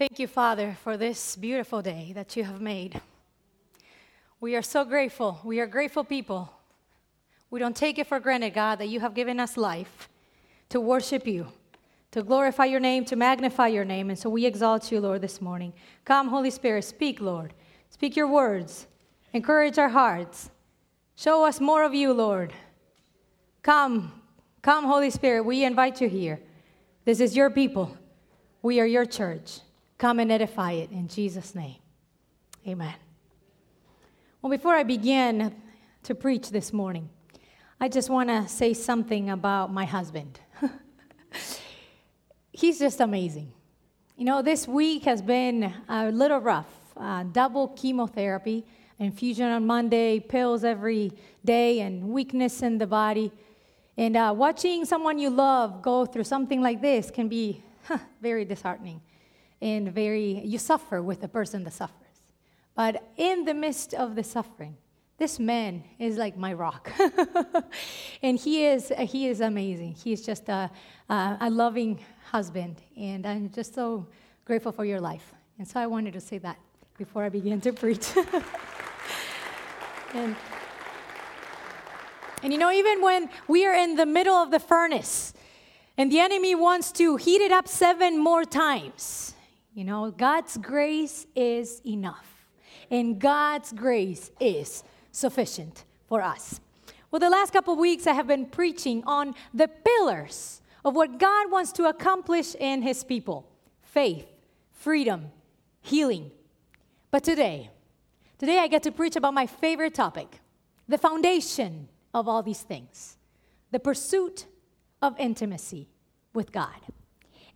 Thank you, Father, for this beautiful day that you have made. We are so grateful. We are grateful people. We don't take it for granted, God, that you have given us life to worship you, to glorify your name, to magnify your name. And so we exalt you, Lord, this morning. Come, Holy Spirit, speak, Lord. Speak your words. Encourage our hearts. Show us more of you, Lord. Come, come, Holy Spirit. We invite you here. This is your people. We are your church. Come and edify it in Jesus' name. Amen. Well, before I begin to preach this morning, I just want to say something about my husband. He's just amazing. You know, this week has been a little rough. Uh, double chemotherapy, infusion on Monday, pills every day, and weakness in the body. And uh, watching someone you love go through something like this can be huh, very disheartening and very, you suffer with the person that suffers. But in the midst of the suffering, this man is like my rock. and he is, he is amazing. He's just a, a, loving husband. And I'm just so grateful for your life. And so I wanted to say that before I begin to preach. and, and you know, even when we are in the middle of the furnace and the enemy wants to heat it up seven more times, you know, God's grace is enough, and God's grace is sufficient for us. Well, the last couple of weeks, I have been preaching on the pillars of what God wants to accomplish in His people faith, freedom, healing. But today, today I get to preach about my favorite topic the foundation of all these things the pursuit of intimacy with God.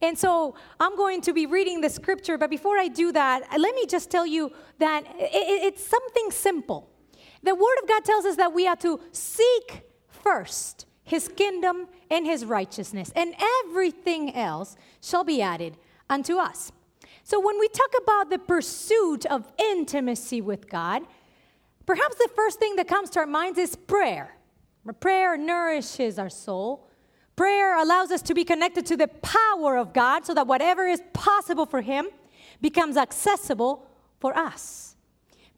And so I'm going to be reading the scripture, but before I do that, let me just tell you that it's something simple. The Word of God tells us that we are to seek first His kingdom and His righteousness, and everything else shall be added unto us. So when we talk about the pursuit of intimacy with God, perhaps the first thing that comes to our minds is prayer. Prayer nourishes our soul. Prayer allows us to be connected to the power of God so that whatever is possible for Him becomes accessible for us.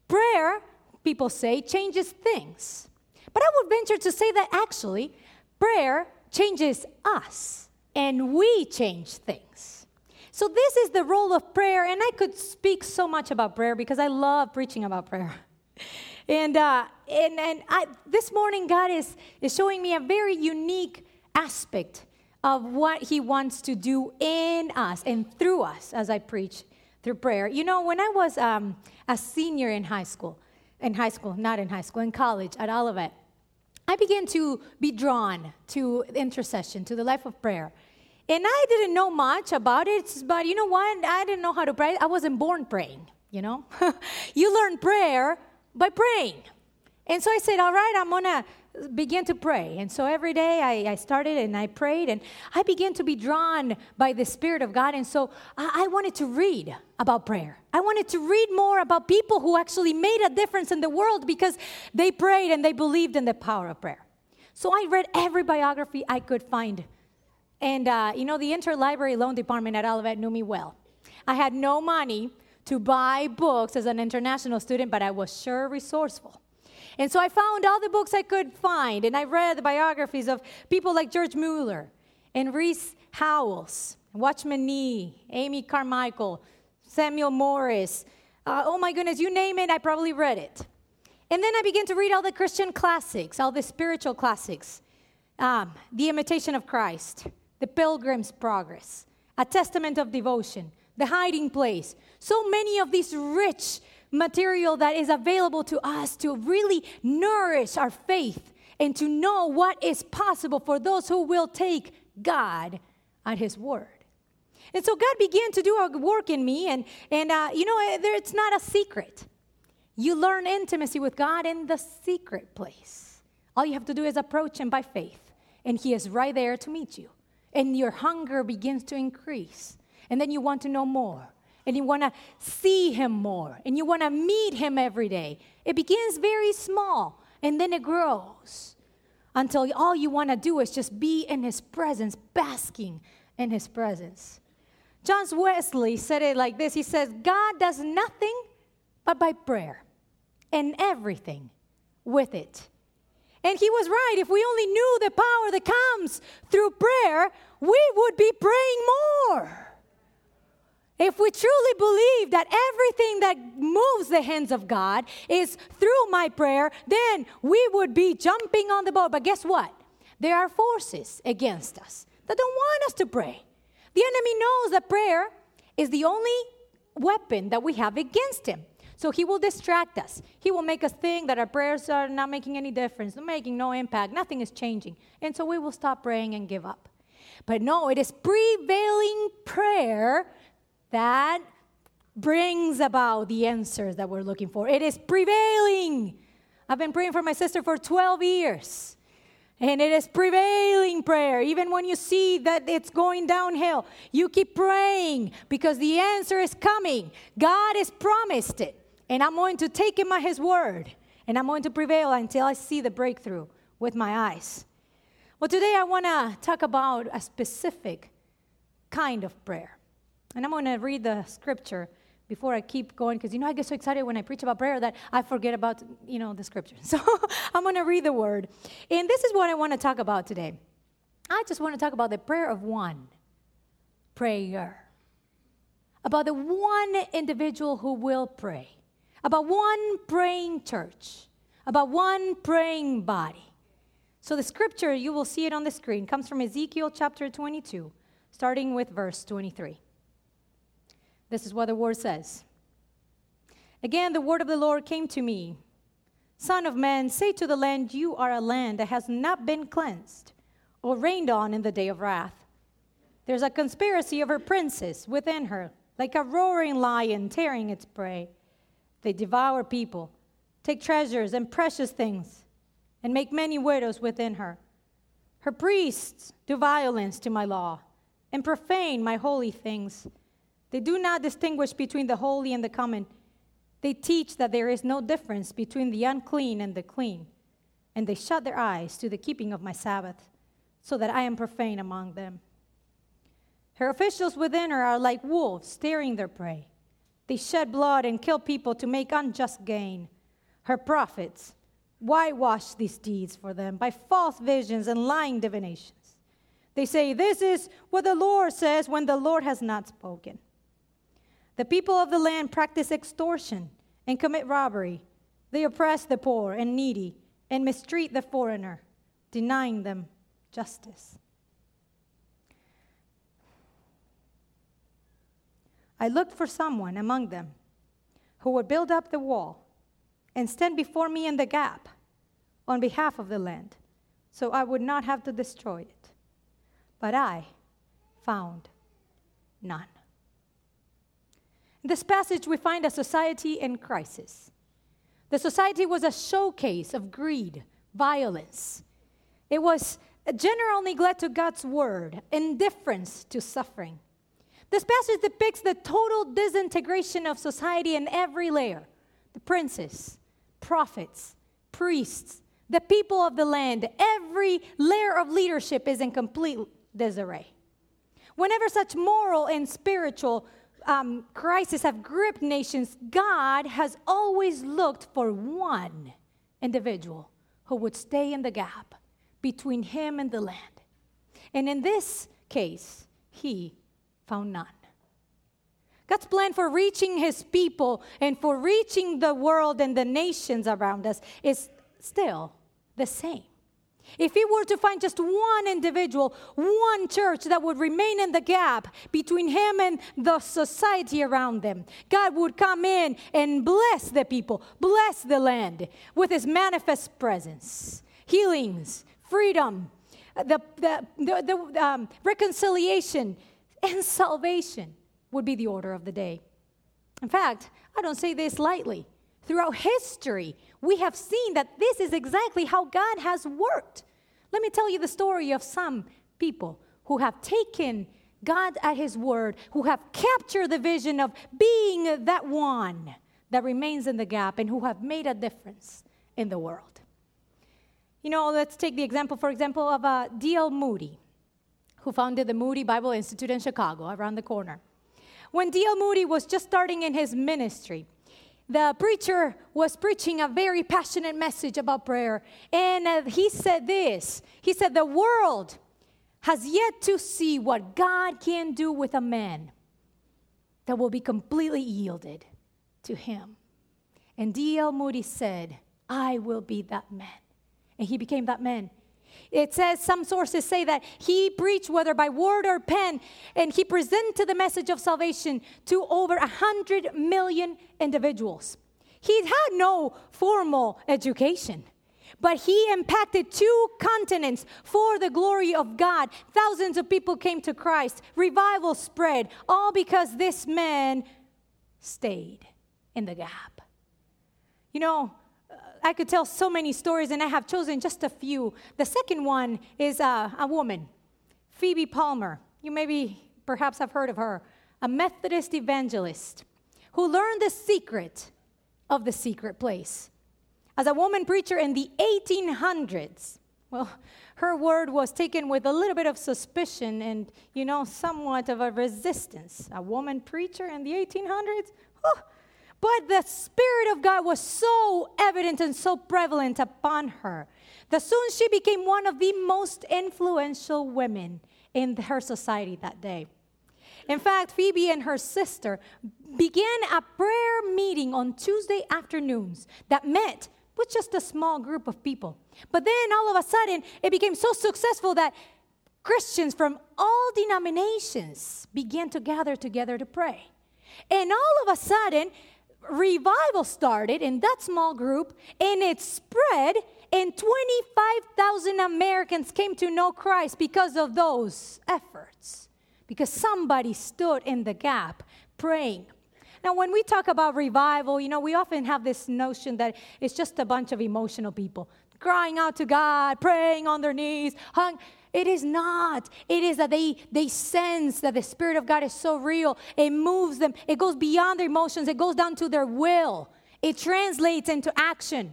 Prayer, people say, changes things. But I would venture to say that actually, prayer changes us and we change things. So, this is the role of prayer, and I could speak so much about prayer because I love preaching about prayer. And, uh, and, and I, this morning, God is, is showing me a very unique aspect of what He wants to do in us and through us as I preach through prayer. You know, when I was um, a senior in high school, in high school, not in high school, in college at Olivet, I began to be drawn to intercession, to the life of prayer. And I didn't know much about it, but you know what? I didn't know how to pray. I wasn't born praying, you know? you learn prayer by praying. And so I said, All right, I'm going to began to pray. And so every day I, I, started and I prayed, and I began to be drawn by the Spirit of God. And so I, I, wanted to read about prayer. I wanted to read more about people who actually made a difference in the world because they prayed and they believed in the power of prayer. So I read every biography I could find. And, uh, you know, the interlibrary loan department at Olivet knew me well. I had no money to buy books as an international student, but I was sure resourceful. And so I found all the books I could find, and I read the biographies of people like George Mueller and Rees Howells, Watchman Nee, Amy Carmichael, Samuel Morris. Uh, oh my goodness, you name it, I probably read it. And then I began to read all the Christian classics, all the spiritual classics um, The Imitation of Christ, The Pilgrim's Progress, A Testament of Devotion, The Hiding Place. So many of these rich material that is available to us to really nourish our faith and to know what is possible for those who will take God at His word. And so God began to do a work in me, and, and uh, you know, it's not a secret. You learn intimacy with God in the secret place. All you have to do is approach Him by faith, and He is right there to meet you. And your hunger begins to increase, and then you want to know more and you want to see him more and you want to meet him every day. It begins very small and then it grows until all you want to do is just be in his presence, basking in his presence. John Wesley said it like this He says, God does nothing but by prayer, and everything with it. And he was right. If we only knew the power that comes through prayer, we would be praying more. If we truly believe that everything that moves the hands of God is through my prayer, then we would be jumping on the boat. But guess what? There are forces against us that don't want us to pray. The enemy knows that prayer is the only weapon that we have against him. So he will distract us. He will make us think that our prayers are not making any difference, they're making no impact, nothing is changing. And so we will stop praying and give up. But no, it is prevailing prayer that brings about the answers that we're looking for. It is prevailing. I've been praying for my sister for 12 years. And it is prevailing prayer. Even when you see that it's going downhill, you keep praying because the answer is coming. God has promised it. And I'm going to take him at his word. And I'm going to prevail until I see the breakthrough with my eyes. Well, today I want to talk about a specific kind of prayer. And I'm going to read the scripture before I keep going because you know I get so excited when I preach about prayer that I forget about you know the scripture. So I'm going to read the word. And this is what I want to talk about today. I just want to talk about the prayer of one. Prayer. About the one individual who will pray. About one praying church. About one praying body. So the scripture, you will see it on the screen, comes from Ezekiel chapter 22, starting with verse 23. This is what the word says. Again, the word of the Lord came to me Son of man, say to the land, You are a land that has not been cleansed or rained on in the day of wrath. There's a conspiracy of her princes within her, like a roaring lion tearing its prey. They devour people, take treasures and precious things, and make many widows within her. Her priests do violence to my law and profane my holy things. They do not distinguish between the holy and the common. They teach that there is no difference between the unclean and the clean. And they shut their eyes to the keeping of my Sabbath, so that I am profane among them. Her officials within her are like wolves staring their prey. They shed blood and kill people to make unjust gain. Her prophets whitewash these deeds for them by false visions and lying divinations. They say, This is what the Lord says when the Lord has not spoken. The people of the land practice extortion and commit robbery. They oppress the poor and needy and mistreat the foreigner, denying them justice. I looked for someone among them who would build up the wall and stand before me in the gap on behalf of the land, so I would not have to destroy it. But I found none. In this passage, we find a society in crisis. The society was a showcase of greed, violence. It was a general neglect to God's word, indifference to suffering. This passage depicts the total disintegration of society in every layer the princes, prophets, priests, the people of the land. Every layer of leadership is in complete disarray. Whenever such moral and spiritual um, crises have gripped nations, God has always looked for one individual who would stay in the gap between him and the land. And in this case, he found none. God's plan for reaching his people and for reaching the world and the nations around us is still the same. If he were to find just one individual, one church that would remain in the gap between him and the society around them, God would come in and bless the people, bless the land with his manifest presence, healings, freedom, the, the, the, the um, reconciliation, and salvation would be the order of the day. In fact, I don't say this lightly. Throughout history, we have seen that this is exactly how God has worked. Let me tell you the story of some people who have taken God at His word, who have captured the vision of being that one that remains in the gap and who have made a difference in the world. You know, let's take the example, for example, of uh, D.L. Moody, who founded the Moody Bible Institute in Chicago, around the corner. when D.L. Moody was just starting in his ministry, the preacher was preaching a very passionate message about prayer. And uh, he said this He said, The world has yet to see what God can do with a man that will be completely yielded to him. And D.L. Moody said, I will be that man. And he became that man. It says, some sources say that he preached, whether by word or pen, and he presented the message of salvation to over 100 million individuals. He had no formal education, but he impacted two continents for the glory of God. Thousands of people came to Christ, revival spread, all because this man stayed in the gap. You know, I could tell so many stories, and I have chosen just a few. The second one is uh, a woman, Phoebe Palmer. You maybe perhaps have heard of her, a Methodist evangelist who learned the secret of the secret place. As a woman preacher in the 1800s, well, her word was taken with a little bit of suspicion and, you know, somewhat of a resistance. A woman preacher in the 1800s? Oh, but the Spirit of God was so evident and so prevalent upon her that soon she became one of the most influential women in her society that day. In fact, Phoebe and her sister began a prayer meeting on Tuesday afternoons that met with just a small group of people. But then all of a sudden, it became so successful that Christians from all denominations began to gather together to pray. And all of a sudden, revival started in that small group and it spread and 25,000 Americans came to know Christ because of those efforts. Because somebody stood in the gap praying. Now, when we talk about revival, you know, we often have this notion that it's just a bunch of emotional people crying out to God, praying on their knees, hung. It is not. It is that they, they sense that the Spirit of God is so real. It moves them. It goes beyond their emotions. It goes down to their will. It translates into action.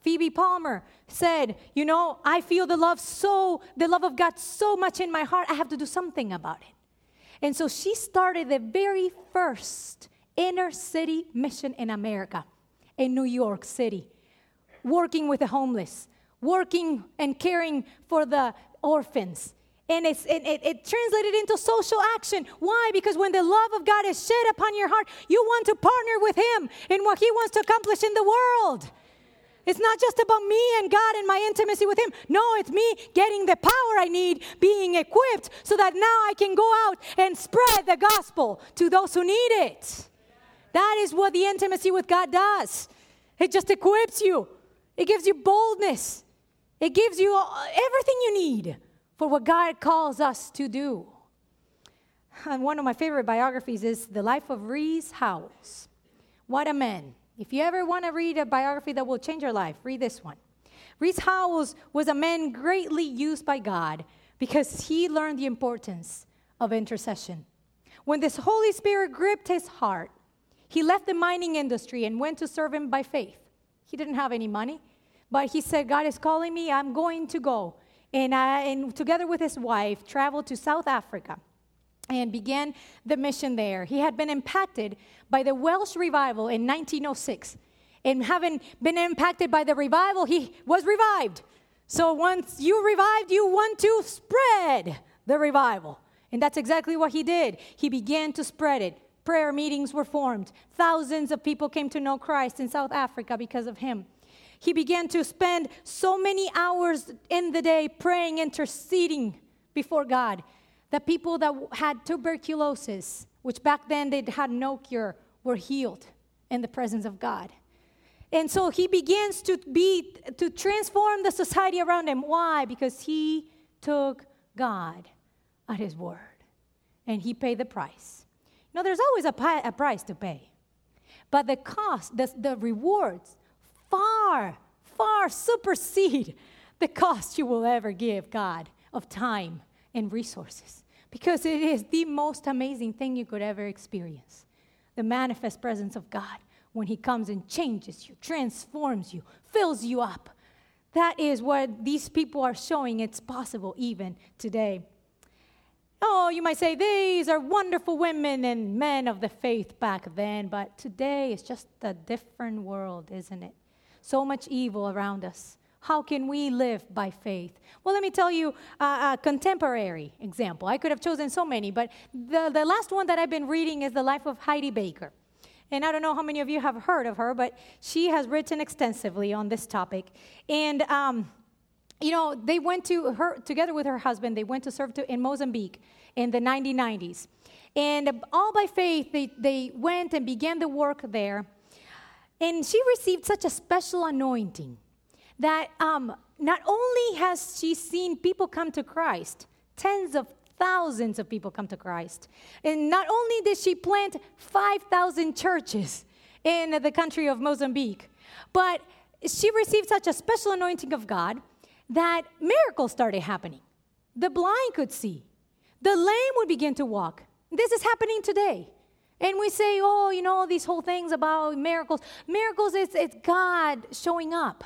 Phoebe Palmer said, You know, I feel the love so, the love of God so much in my heart, I have to do something about it. And so she started the very first inner city mission in America, in New York City, working with the homeless, working and caring for the orphans. And it's, it, it, it, translated into social action. Why? Because when the love of God is shed upon your heart, you want to partner with Him in what He wants to accomplish in the world. It's not just about me and God and my intimacy with Him. No, it's me getting the power I need, being equipped so that now I can go out and spread the gospel to those who need it. That is what the intimacy with God does. It just equips you, it gives you boldness, it gives you everything you need for what God calls us to do. And one of my favorite biographies is The Life of Rees Howells. What a man. If you ever want to read a biography that will change your life, read this one. Rees Howells was a man greatly used by God because he learned the importance of intercession. When this Holy Spirit gripped his heart, he left the mining industry and went to serve him by faith. He didn't have any money, but he said, God is calling me, I'm going to go. And, I, and together with his wife, traveled to South Africa and began the mission there. He had been impacted by the Welsh revival in 1906. And having been impacted by the revival, he was revived. So once you revived, you want to spread the revival. And that's exactly what he did. He began to spread it. Prayer meetings were formed. Thousands of people came to know Christ in South Africa because of him. He began to spend so many hours in the day praying, interceding before God. The people that had tuberculosis, which back then they had no cure, were healed in the presence of God. And so he begins to be to transform the society around him. Why? Because he took God at his word and he paid the price. Know, there's always a, pi- a price to pay, but the cost, the, the rewards far, far supersede the cost you will ever give God of time and resources because it is the most amazing thing you could ever experience the manifest presence of God when He comes and changes you, transforms you, fills you up. That is what these people are showing it's possible even today. Oh, you might say these are wonderful women and men of the faith back then, but today it's just a different world, isn't it? So much evil around us. How can we live by faith? Well, let me tell you a, a contemporary example. I could have chosen so many, but the, the last one that I've been reading is the life of Heidi Baker. And I don't know how many of you have heard of her, but she has written extensively on this topic. And um, you know, they went to her, together with her husband, they went to serve to, in Mozambique in the 1990s. And all by faith, they, they went and began the work there. And she received such a special anointing that um, not only has she seen people come to Christ, tens of thousands of people come to Christ, and not only did she plant 5,000 churches in the country of Mozambique, but she received such a special anointing of God that miracles started happening. The blind could see, the lame would begin to walk. This is happening today. And we say, oh, you know, these whole things about miracles. Miracles is it's God showing up.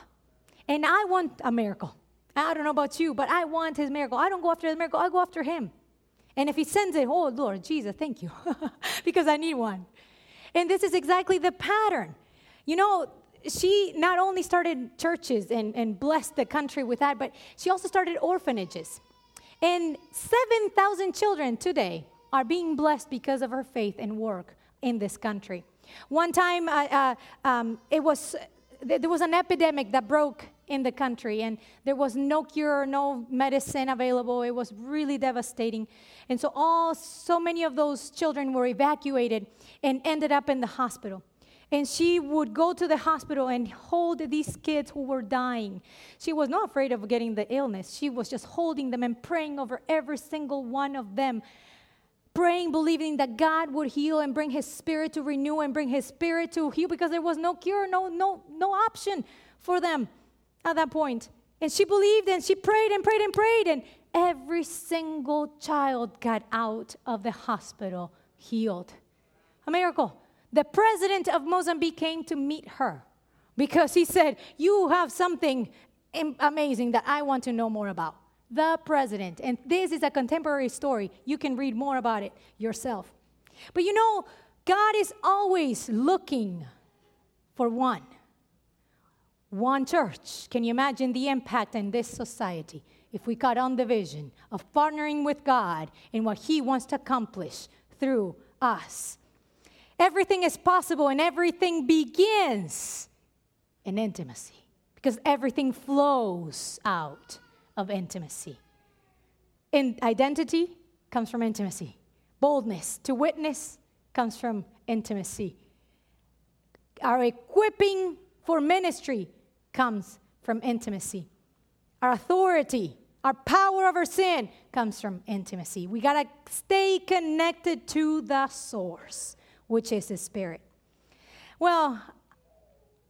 And I want a miracle. I don't know about you, but I want his miracle. I don't go after the miracle, I go after him. And if he sends it, oh Lord Jesus, thank you, because I need one. And this is exactly the pattern. You know, she not only started churches and, and blessed the country with that, but she also started orphanages. And 7,000 children today are being blessed because of her faith and work in this country. One time, uh, uh, um, it was, there was an epidemic that broke in the country, and there was no cure, no medicine available. It was really devastating. And so, all so many of those children were evacuated and ended up in the hospital. And she would go to the hospital and hold these kids who were dying. She was not afraid of getting the illness. She was just holding them and praying over every single one of them. Praying, believing that God would heal and bring His Spirit to renew and bring His Spirit to heal because there was no cure, no, no, no option for them at that point. And she believed and she prayed and prayed and prayed, and every single child got out of the hospital healed. A miracle the president of Mozambique came to meet her because he said, You have something amazing that I want to know more about. The president. And this is a contemporary story. You can read more about it yourself. But you know, God is always looking for one. One church. Can you imagine the impact in this society if we got on the vision of partnering with God in what He wants to accomplish through us? Everything is possible and everything begins in intimacy because everything flows out of intimacy. In identity comes from intimacy. Boldness to witness comes from intimacy. Our equipping for ministry comes from intimacy. Our authority, our power over sin comes from intimacy. We got to stay connected to the source which is the Spirit. Well,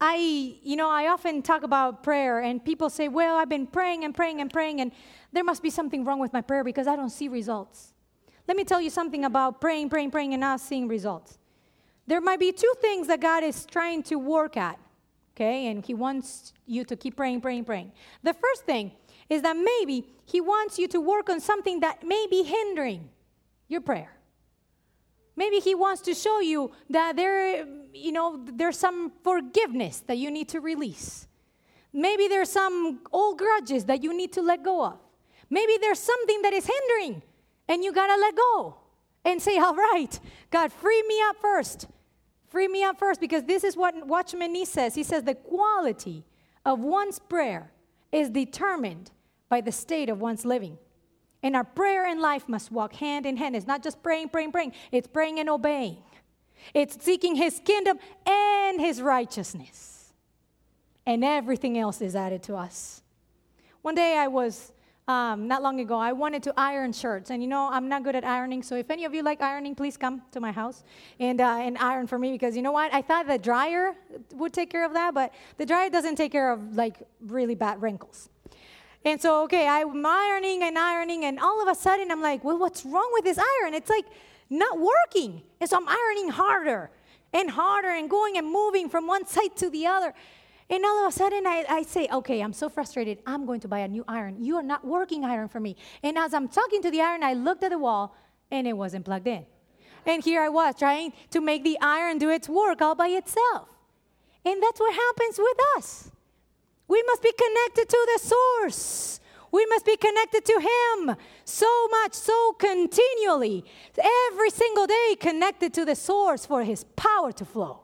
I, you know, I often talk about prayer, and people say, Well, I've been praying and praying and praying, and there must be something wrong with my prayer because I don't see results. Let me tell you something about praying, praying, praying, and not seeing results. There might be two things that God is trying to work at, okay? And He wants you to keep praying, praying, praying. The first thing is that maybe He wants you to work on something that may be hindering your prayer. Maybe he wants to show you that there, you know, there's some forgiveness that you need to release. Maybe there's some old grudges that you need to let go of. Maybe there's something that is hindering and you got to let go and say, All right, God, free me up first. Free me up first because this is what Watchman Nee says. He says the quality of one's prayer is determined by the state of one's living. And our prayer and life must walk hand in hand. It's not just praying, praying, praying, it's praying and obeying. It's seeking His kingdom and His righteousness. And everything else is added to us. One day I was, um, not long ago, I wanted to iron shirts. And you know, I'm not good at ironing. So if any of you like ironing, please come to my house and, uh, and iron for me because you know what? I thought the dryer would take care of that, but the dryer doesn't take care of like really bad wrinkles. And so, okay, I'm ironing and ironing, and all of a sudden I'm like, well, what's wrong with this iron? It's like not working. And so I'm ironing harder and harder and going and moving from one side to the other. And all of a sudden, I, I say, okay, I'm so frustrated. I'm going to buy a new iron. You are not working iron for me. And as I'm talking to the iron, I looked at the wall and it wasn't plugged in. And here I was trying to make the iron do its work all by itself. And that's what happens with us. We must be connected to the source. We must be connected to Him so much, so continually, every single day, connected to the source for His power to flow.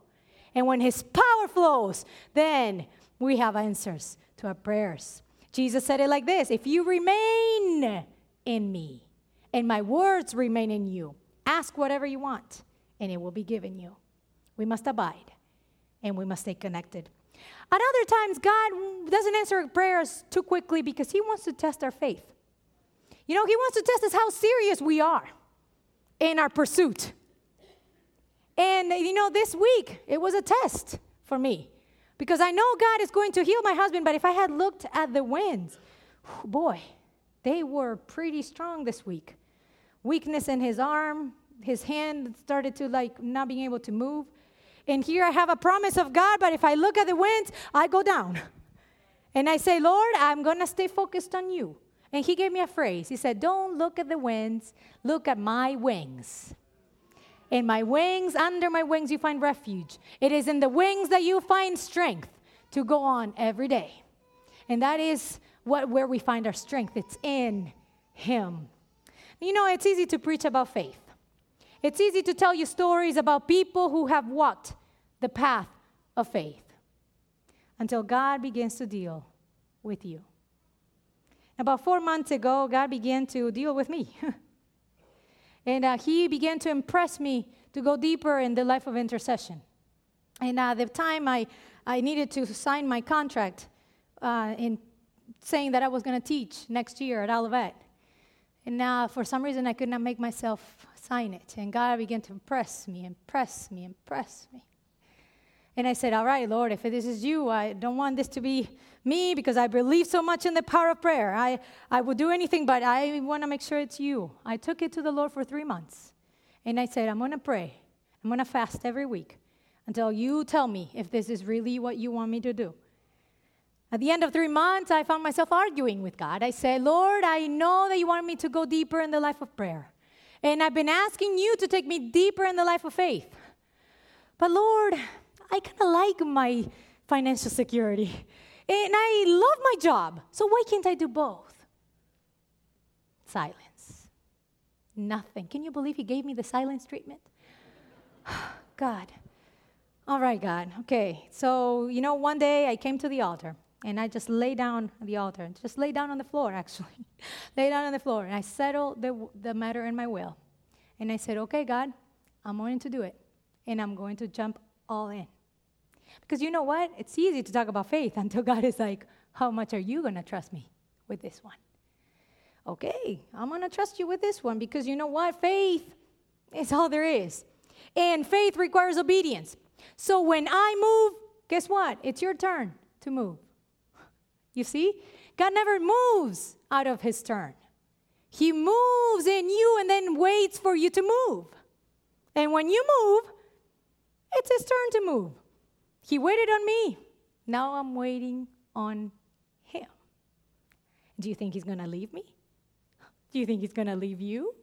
And when His power flows, then we have answers to our prayers. Jesus said it like this If you remain in me and my words remain in you, ask whatever you want and it will be given you. We must abide and we must stay connected. At other times, God doesn't answer prayers too quickly because He wants to test our faith. You know, He wants to test us how serious we are in our pursuit. And, you know, this week, it was a test for me because I know God is going to heal my husband, but if I had looked at the winds, boy, they were pretty strong this week. Weakness in his arm, his hand started to like not being able to move. And here I have a promise of God, but if I look at the winds, I go down. And I say, Lord, I'm going to stay focused on you. And he gave me a phrase. He said, Don't look at the winds, look at my wings. In my wings, under my wings, you find refuge. It is in the wings that you find strength to go on every day. And that is what, where we find our strength. It's in Him. You know, it's easy to preach about faith. It's easy to tell you stories about people who have walked the path of faith until God begins to deal with you. About four months ago, God began to deal with me. and uh, He began to impress me to go deeper in the life of intercession. And at uh, the time, I, I needed to sign my contract uh, in saying that I was going to teach next year at Olivet. And uh, for some reason, I could not make myself sign it. And God began to impress me, impress me, impress me. And I said, All right, Lord, if this is you, I don't want this to be me because I believe so much in the power of prayer. I, I will do anything, but I want to make sure it's you. I took it to the Lord for three months. And I said, I'm going to pray. I'm going to fast every week until you tell me if this is really what you want me to do. At the end of three months, I found myself arguing with God. I said, Lord, I know that you want me to go deeper in the life of prayer. And I've been asking you to take me deeper in the life of faith. But Lord, I kind of like my financial security. And I love my job. So why can't I do both? Silence. Nothing. Can you believe he gave me the silence treatment? God. All right, God. Okay. So, you know, one day I came to the altar and I just lay down on the altar, and just lay down on the floor, actually. lay down on the floor. And I settled the, the matter in my will. And I said, okay, God, I'm going to do it. And I'm going to jump all in. Because you know what? It's easy to talk about faith until God is like, How much are you going to trust me with this one? Okay, I'm going to trust you with this one because you know what? Faith is all there is. And faith requires obedience. So when I move, guess what? It's your turn to move. You see? God never moves out of his turn. He moves in you and then waits for you to move. And when you move, it's his turn to move. He waited on me. Now I'm waiting on him. Do you think he's going to leave me? Do you think he's going to leave you?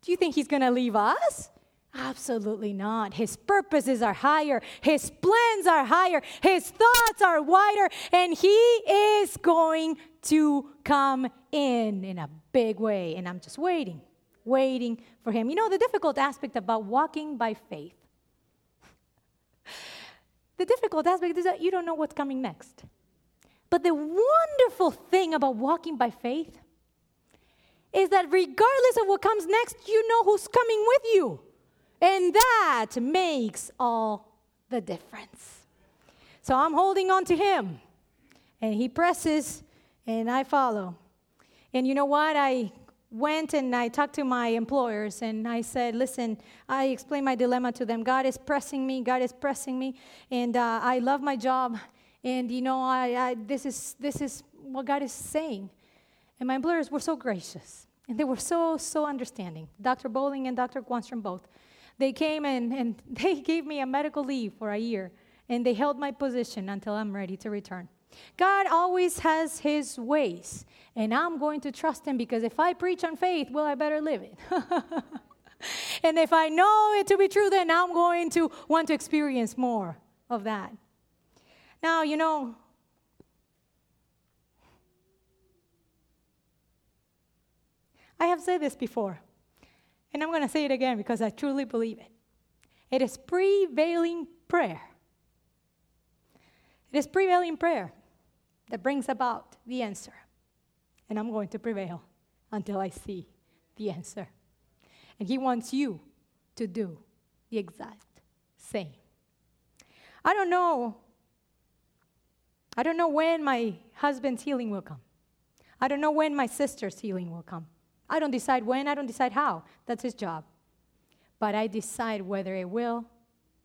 Do you think he's going to leave us? Absolutely not. His purposes are higher, his plans are higher, his thoughts are wider, and he is going to come in in a big way. And I'm just waiting, waiting for him. You know, the difficult aspect about walking by faith the difficult aspect is that you don't know what's coming next. But the wonderful thing about walking by faith is that regardless of what comes next, you know who's coming with you. And that makes all the difference. So I'm holding on to him, and he presses, and I follow. And you know what? I went and I talked to my employers and I said, listen, I explained my dilemma to them. God is pressing me, God is pressing me, and uh, I love my job. And you know, I, I, this, is, this is what God is saying. And my employers were so gracious and they were so, so understanding. Dr. Bowling and Dr. Quanstrom both. They came and, and they gave me a medical leave for a year. and they held my position until I'm ready to return. God always has his ways, and I'm going to trust him because if I preach on faith, well, I better live it. and if I know it to be true, then I'm going to want to experience more of that. Now, you know, I have said this before, and I'm going to say it again because I truly believe it. It is prevailing prayer. It is prevailing prayer that brings about the answer. And I'm going to prevail until I see the answer. And He wants you to do the exact same. I don't know. I don't know when my husband's healing will come. I don't know when my sister's healing will come. I don't decide when, I don't decide how. That's his job. But I decide whether it will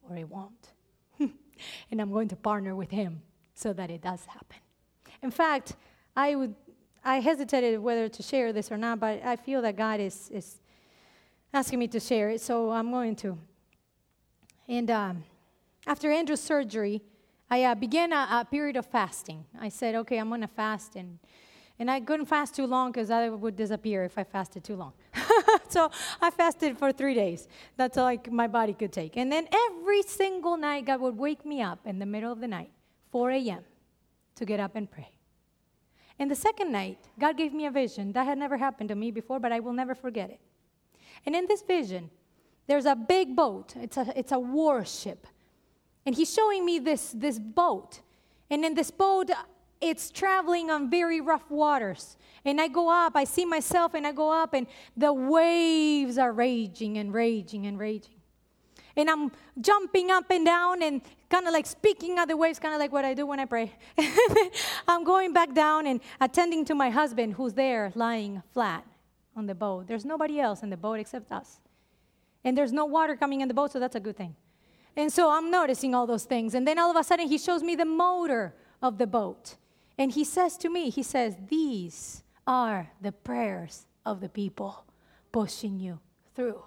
or it won't. and I'm going to partner with him so that it does happen. In fact, I would I hesitated whether to share this or not, but I feel that God is, is asking me to share it, so I'm going to. And um, after Andrew's surgery, I uh, began a, a, period of fasting. I said, okay, I'm going to fast. And, and I couldn't fast too long because I would disappear if I fasted too long. so I fasted for three days. That's all like my body could take. And then every single night, God would wake me up in the middle of the night, 4 a.m., to get up and pray. And the second night, God gave me a vision that had never happened to me before, but I will never forget it. And in this vision, there's a big boat. It's a, it's a warship. And he's showing me this, this boat. And in this boat, it's traveling on very rough waters. And I go up, I see myself, and I go up, and the waves are raging and raging and raging. And I'm jumping up and down and kind of like speaking other ways, kind of like what I do when I pray. I'm going back down and attending to my husband who's there lying flat on the boat. There's nobody else in the boat except us. And there's no water coming in the boat, so that's a good thing. And so I'm noticing all those things. And then all of a sudden, he shows me the motor of the boat. And he says to me, he says, These are the prayers of the people pushing you through.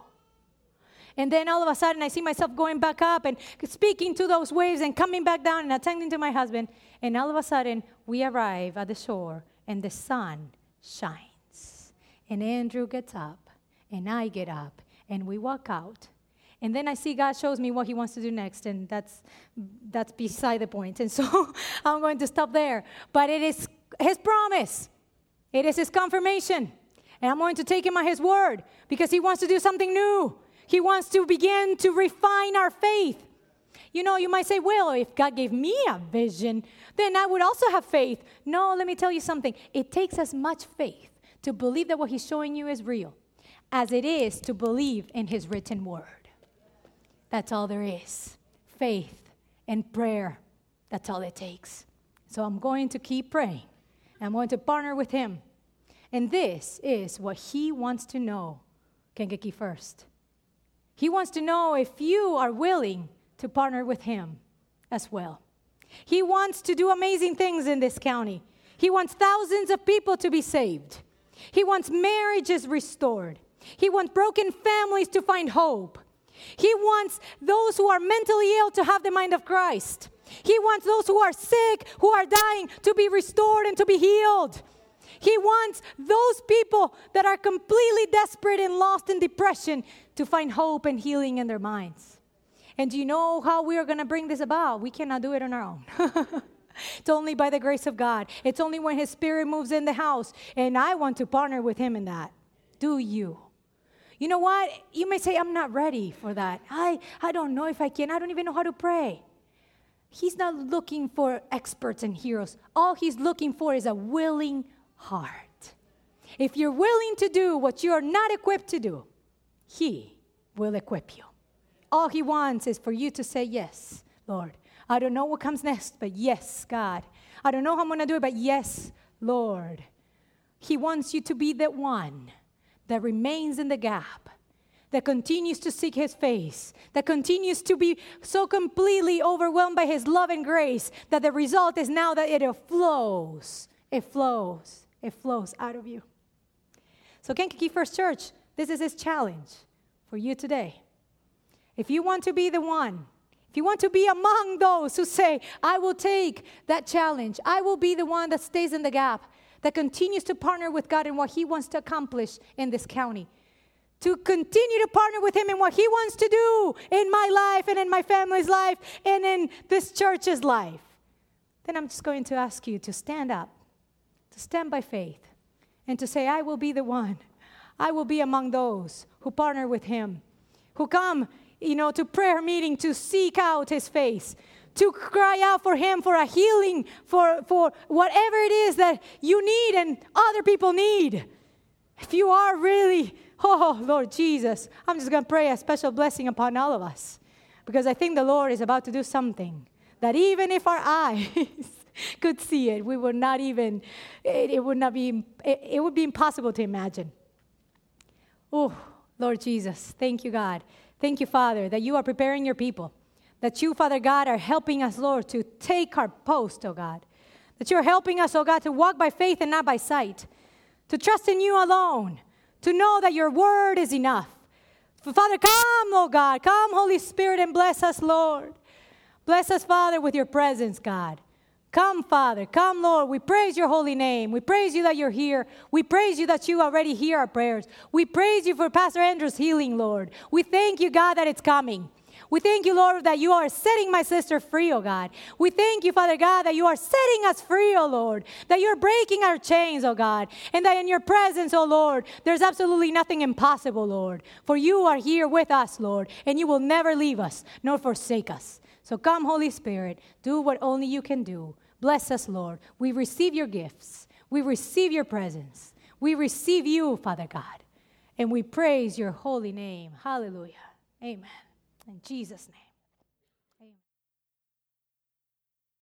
And then all of a sudden, I see myself going back up and speaking to those waves and coming back down and attending to my husband. And all of a sudden, we arrive at the shore and the sun shines. And Andrew gets up and I get up and we walk out. And then I see God shows me what He wants to do next, and that's that's beside the point. And so I'm going to stop there. But it is His promise. It is His confirmation. And I'm going to take Him at His word because He wants to do something new. He wants to begin to refine our faith. You know, you might say, well, if God gave me a vision, then I would also have faith. No, let me tell you something. It takes as much faith to believe that what He's showing you is real as it is to believe in His written word. That's all there is faith and prayer. That's all it takes. So I'm going to keep praying. I'm going to partner with Him. And this is what He wants to know. Kankakee first. He wants to know if you are willing to partner with Him as well. He wants to do amazing things in this county. He wants thousands of people to be saved. He wants marriages restored. He wants broken families to find hope. He wants those who are mentally ill to have the mind of Christ. He wants those who are sick, who are dying, to be restored and to be healed. He wants those people that are completely desperate and lost in depression to find hope and healing in their minds. And do you know how we are going to bring this about? We cannot do it on our own. it's only by the grace of God. It's only when His Spirit moves in the house. And I want to partner with Him in that. Do you? You know what? You may say, I'm not ready for that. I, I don't know if I can. I don't even know how to pray. He's not looking for experts and heroes. All He's looking for is a willing heart. If you're willing to do what you are not equipped to do, He will equip you. All He wants is for you to say, Yes, Lord. I don't know what comes next, but yes, God. I don't know how I'm going to do it, but yes, Lord. He wants you to be the one that remains in the gap, that continues to seek His face, that continues to be so completely overwhelmed by His love and grace that the result is now that it flows. It flows it flows out of you. So, Kankakee First Church, this is his challenge for you today. If you want to be the one If you want to be among those who say, I will take that challenge, I will be the one that stays in the gap, that continues to partner with God in what He wants to accomplish in this county, to continue to partner with Him in what He wants to do in my life and in my family's life and in this church's life, then I'm just going to ask you to stand up, to stand by faith, and to say, I will be the one. I will be among those who partner with Him, who come, you know, to prayer meeting to seek out His face, to cry out for Him for a healing, for, for whatever it is that you need and other people need. If you are really, oh, Lord Jesus, I'm just going to pray a special blessing upon all of us because I think the Lord is about to do something that even if our eyes could see it, we would not even, it, it would not be, it, it would be impossible to imagine. Oh, Lord Jesus, thank you, God. Thank you, Father, that you are preparing your people. That you, Father God, are helping us, Lord, to take our post, oh God. That you're helping us, oh God, to walk by faith and not by sight. To trust in you alone. To know that your word is enough. Father, come, oh God. Come, Holy Spirit, and bless us, Lord. Bless us, Father, with your presence, God. Come, Father. Come, Lord. We praise your holy name. We praise you that you're here. We praise you that you already hear our prayers. We praise you for Pastor Andrew's healing, Lord. We thank you, God, that it's coming. We thank you, Lord, that you are setting my sister free, oh God. We thank you, Father God, that you are setting us free, oh Lord, that you're breaking our chains, oh God, and that in your presence, oh Lord, there's absolutely nothing impossible, Lord. For you are here with us, Lord, and you will never leave us nor forsake us. So come, Holy Spirit, do what only you can do. Bless us, Lord. We receive your gifts, we receive your presence, we receive you, Father God, and we praise your holy name. Hallelujah. Amen. In Jesus' name.